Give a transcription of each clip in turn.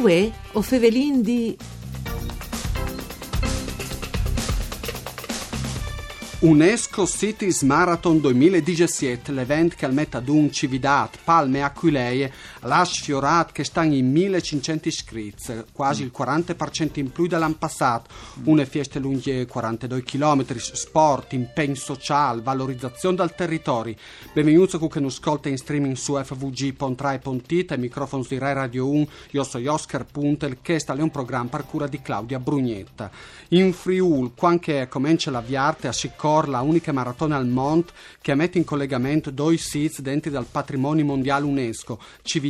Uè, o fevelin di... UNESCO Cities Marathon 2017, l'evento che mette ad un cividat, palme aquileie, l'ha sfiorato che stanno in 1500 iscritti, quasi il 40% in più dell'anno passato. Una festa lunga 42 km, sport, impegno sociale, valorizzazione del territorio. Benvenuti a chi ci ascolta in streaming su fvg.rai.it e microfono di Rai Radio 1. Io sono Oscar Puntel, che sta un programma per cura di Claudia Brugnetta. In Friul, quando comincia l'avviarte a Sicor la unica maratona al mondo che mette in collegamento due siti dentro dal patrimonio mondiale UNESCO,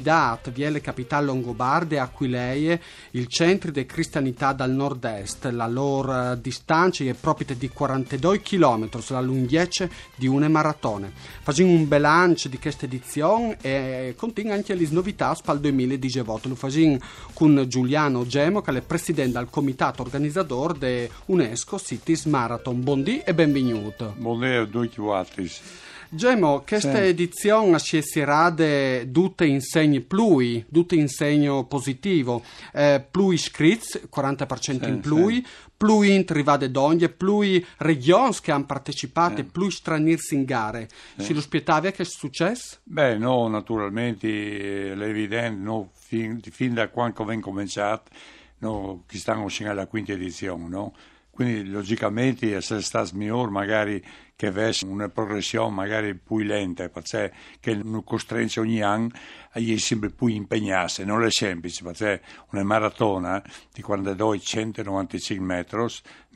Cividat, Vielle Capitale Longobarde e Aquileie, il centro di cristianità dal nord-est. La loro distanza è proprio di 42 km, la lunghezza di una maratona. Facciamo un bilancio di questa edizione e contiene anche le novità il 2018. Lo facciamo con Giuliano Gemo, che è presidente del comitato organizzatore di UNESCO Cities Marathon. Buondì e benvenuto. Buongiorno a tutti. Gemo, questa Sì. edizione si sarà tutte in segno plui, tutte in segno positivo. Eh, plui iscritti, 40% in Sì, plui, sì. plui in trivade d'ogni, plui regioni che hanno partecipato, plui stranieri in gare. Si lo spietavi che è successo? Beh, no, naturalmente eh, è evidente, no, fin, fin da quando viene cominciato, no, che stanno uscendo alla quinta edizione, no? Quindi logicamente se sta migliore magari che avesse una progressione magari più lenta, perché che non costringe ogni anno a essere sempre più impegnarsi, non è semplice, perché una maratona di 42-195 metri,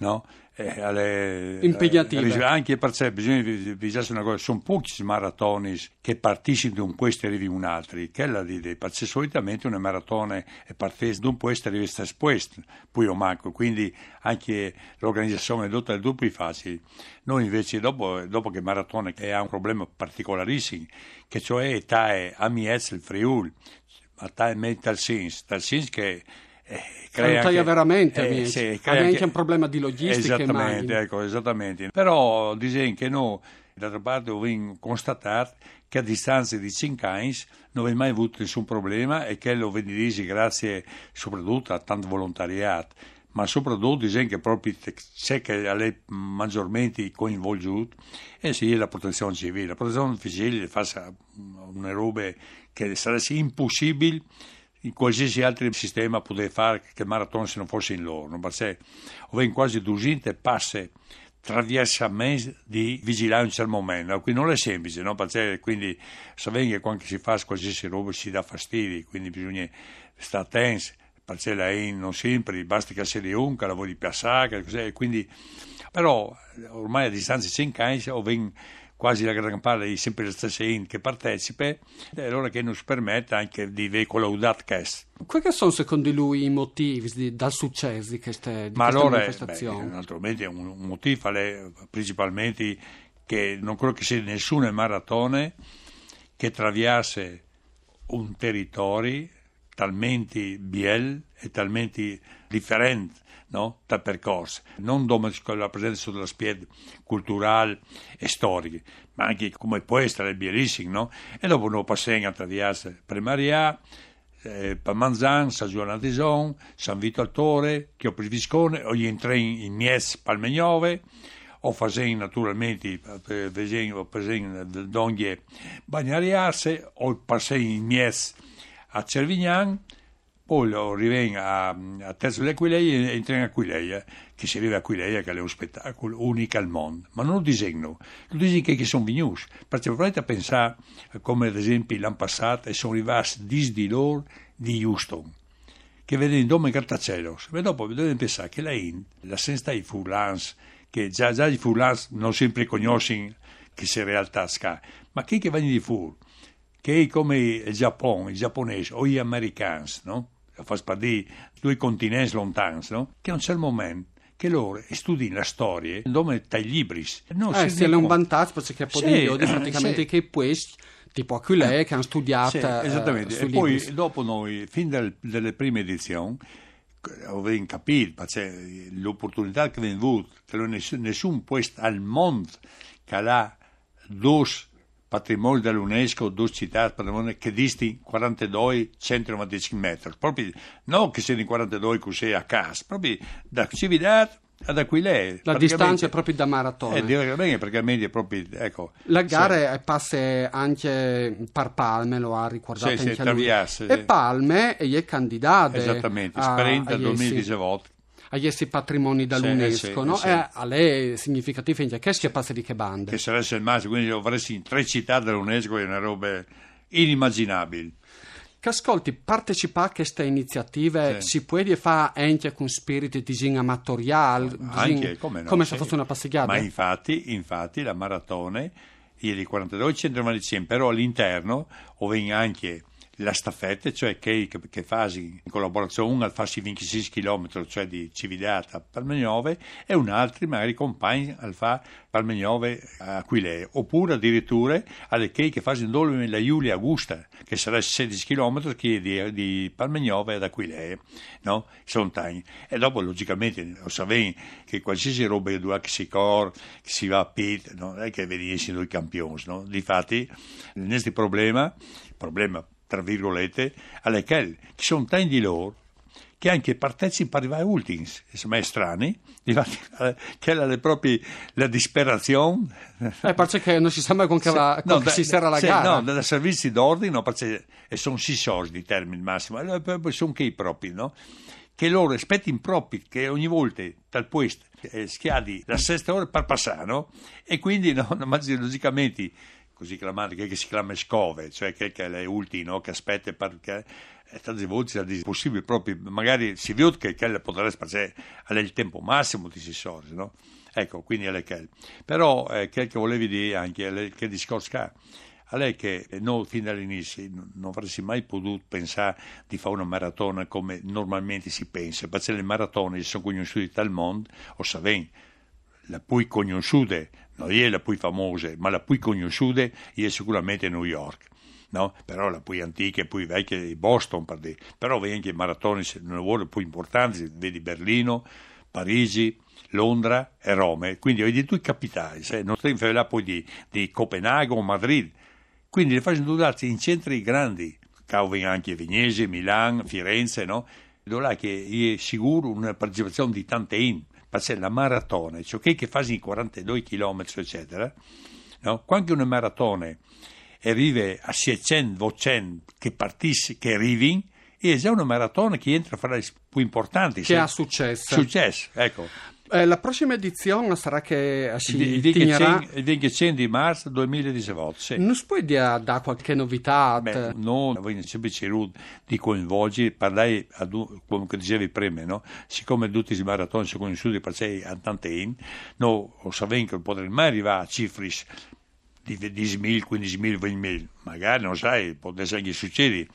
no? Eh, alle- Impegnative. eh, anche perché bisogna vigilare una cosa, sono pochi maratoni che participano da un questo e arrivi un altro, che è la di perché solitamente una maratona è partita da un questo e arrivi a questo, poi o manco, quindi anche l'organizzazione è tutta due più facile. Noi invece dopo, dopo che maratona che ha un problema particolarissimo, che cioè è Amiez il Friuli, ma tal tal senso, tal senso che eh, crea anche- veramente, eh, sì, crea anche un problema di logistica, Esattamente, ecco, esattamente. Però disegno che no, d'altra parte ho constatato che a distanza di 5 anni non avevo mai avuto nessun problema e che lo vedi grazie soprattutto a tanto volontariato, ma soprattutto che proprio c'è che lei maggiormente coinvolto e sì, la protezione civile. La protezione civile fa una roba che sarebbe impossibile in qualsiasi altro sistema poteva fare che il se non fosse in loro, perché ho quasi 200 passe traversamente di vigilanza certo momento, quindi non è semplice, no? perché quindi sapete che quando si fa qualsiasi roba si dà fastidio, quindi bisogna stare attenti, perché in non sempre, basta che sia di un, che la vuoi passare, cos'è, quindi, però ormai a distanza di 5 anni ho ben quasi la gran parte di sempre le stesse in che partecipa e allora che non ci permette anche di veicolare questo. Quali sono secondo lui i motivi di- dal successo di queste, di Ma queste allora, manifestazioni? beh, naturalmente un, un motivo è principalmente che non credo che sia nessuna maratona che attraversi un territorio talmente biel e talmente differente no? dal percorso, non dove la presenza dell'aspetto culturale e storico, ma anche come può essere bellissimo, no? e dopo noi passiamo attraverso Premaria, eh, per Manzan, San Giovanni Tison, San Vito al Torre, Chiopri Viscone, o gli entri in Mies Palmegnove, o facendo naturalmente, per esempio, per esempio, d'ogni bagnariarse, o passare in Mies a Cervignan, poi rivengo a, a Terzo di Aquileia e entra in Aquileia, che si arriva a Aquileia che è un spettacolo unico al mondo. Ma non lo disegno, lo disegno che, sono venuti. Perché provate a pensare come ad esempio l'anno passato sono arrivati 10 di loro di Houston, che vedono in grattacielo. Ma dopo dovete pensare che la in, la senza i furlans, che già, già i furlans non sempre conoscono che si in realtà ska, ma chi che vanno di fur? Che come il Giappone, i giapponesi o gli americani, no? Fa di due continenti lontani, no? Che a un certo momento che loro studiano la storia dove dai libri. Non Eh, è un vantaggio perché poi Sì, io eh, praticamente sì. che questi, tipo Aquileia, che hanno studiato Sì, eh, esattamente. sui e poi libri. dopo noi, fin dal- dalle prime edizioni, avevo capito, perché l'opportunità che abbiamo avuto, che non nessun, posto al mondo che ha due patrimonio dell'UNESCO, due città patrimonio che disti 42 195 metri, proprio non che siano 42 così a casa, proprio da Cividad ad Aquilea. La distanza è proprio da maratona. Eh, praticamente è proprio, ecco. La gara sì. passa anche per Palme, lo ha ricordato sì, anche sì, lui. Traviasse, e Palme è candidata. Esattamente, sprint 2018 agli essi patrimoni dall'UNESCO, sì, sì, no? sì. E a lei è significativo anche che si passa di che bande. Che sarebbe il massimo, quindi avresti tre città dell'UNESCO è una roba inimmaginabile. Che ascolti, partecipare a queste iniziative Sì. si può fare anche con spirito di amatoriale, Anche, come no, come sì. se fosse una passeggiata? Ma infatti, infatti la maratona, ieri 42 195, però all'interno ove anche la staffetta, cioè che, che, fasi in collaborazione, una fasi 26 km, cioè di Cividata a Palmegnove, e un altro magari compagni al fa Palmegnove a Aquilea, oppure addirittura alle che che fasi in dolme la Giulia Augusta, che sarà 16 km che di, di Palmegnove ad Aquilea, no? Sono tagli. E dopo logicamente lo sapete che qualsiasi roba che dura che si cor, che si va a pit, non è che venissero i campioni, no? Difatti, questo problema, problema tra virgolette, alle che ci sono tanti di loro che anche partecipano ai ultimi, insomma, strani, eh, che è la, propria la disperazione. Eh, perché non si sa mai con che, va, con che da- si sarà la sì, gara. No, da servizi d'ordine, no, perché e sono sei soldi di termine massimo, e poi sono che i propri, no? Che loro aspettano propri, che ogni volta dal puesto eh, schiadi la sesta ora per passare, no? E quindi, no, no, logicamente, così chiamate, che, che si chiama scove, cioè che, che è le ultime, no? Che aspetta perché e tante volte è possibile proprio, magari si vede che potrebbe perché è il tempo massimo di si sorge, no? Ecco, quindi è le che. Però, eh, quel che volevi dire anche, è le- che discorso che ha, a lei che eh, noi fin dall'inizio non avresti mai potuto pensare di fare una maratona come normalmente si pensa, perché le maratone sono conosciute dal mondo, o sapete, la più conosciuta, non è la più famosa, ma la più conosciuta è sicuramente New York. No? Però la più antica e più vecchia è Boston, per dire. però vedi anche maratone, non vuole più importanti, vedi Berlino, Parigi, Londra e Roma, quindi vedi tutti i capitali, sai? non stai là poi di, di Copenaghen o Madrid, quindi le fasi indurate in centri grandi, Cauven anche Vignese, Milano, Firenze, no? Dove che è sicuro una partecipazione di tante in, perché la maratona, cioè che in 42 km, eccetera, no? Quando una maratona arriva a 600, 800 che partissi, che arrivi, è già una maratona che entra fra le più importanti. Che ha successo. Successo, ecco. Eh, la prossima edizione sarà che eh, si Il tignerà... 25 di marzo 2018, sì. Non si può dire da qualche novità? Beh, no, voi sempre cercato di coinvolgere, ad un- come dicevi prima, no? siccome tutti i maratoni sono conosciuti per sé a tante in, no, lo sapete che non potrei mai arrivare a cifre di 10.000, 15.000, 20.000, magari non sai, può essere che succede,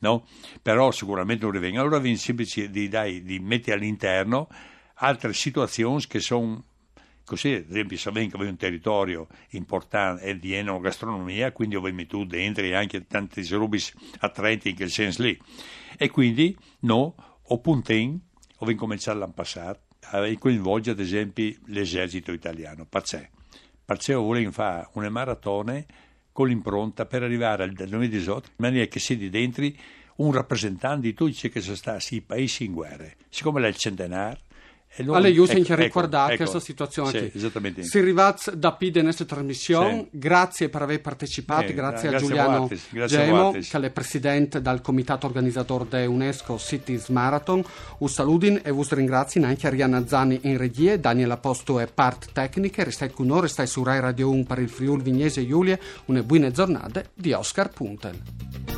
no? Però sicuramente non rivenga. Allora viene semplice di, dai, di mettere all'interno altre situazioni che sono così, ad esempio, sapete che avete un territorio importante è di enogastronomia, quindi ovviamente tu entri anche tanti robe attraenti in quel senso lì. E quindi, no, o puntin, ho cominciato l'anno passato a coinvolgere ad esempio l'esercito italiano. Perché? Perché volevo fare una maratona con l'impronta per arrivare al 2018 in maniera che sia di dentro un rappresentante di tutti i paesi in guerra. Siccome è il centenario, Alle Jusen ecco, che ecco, ricordare ecco. questa situazione Sì, qui. esattamente. Si rivaz da Pide in questa trasmissione. Sì. Grazie per aver partecipato, Eh, grazie a grazie a Giuliano voi, grazie Gemo, che è presidente del comitato organizzatore de UNESCO Cities Marathon. Un saludin e vi ringrazio anche a Arianna Zanni in regie, Daniela Posto e part tecniche. Restai con noi, restai su Rai Radio 1 per il Friuli Vignese Giulia. Una buona giornata di Oscar Puntel.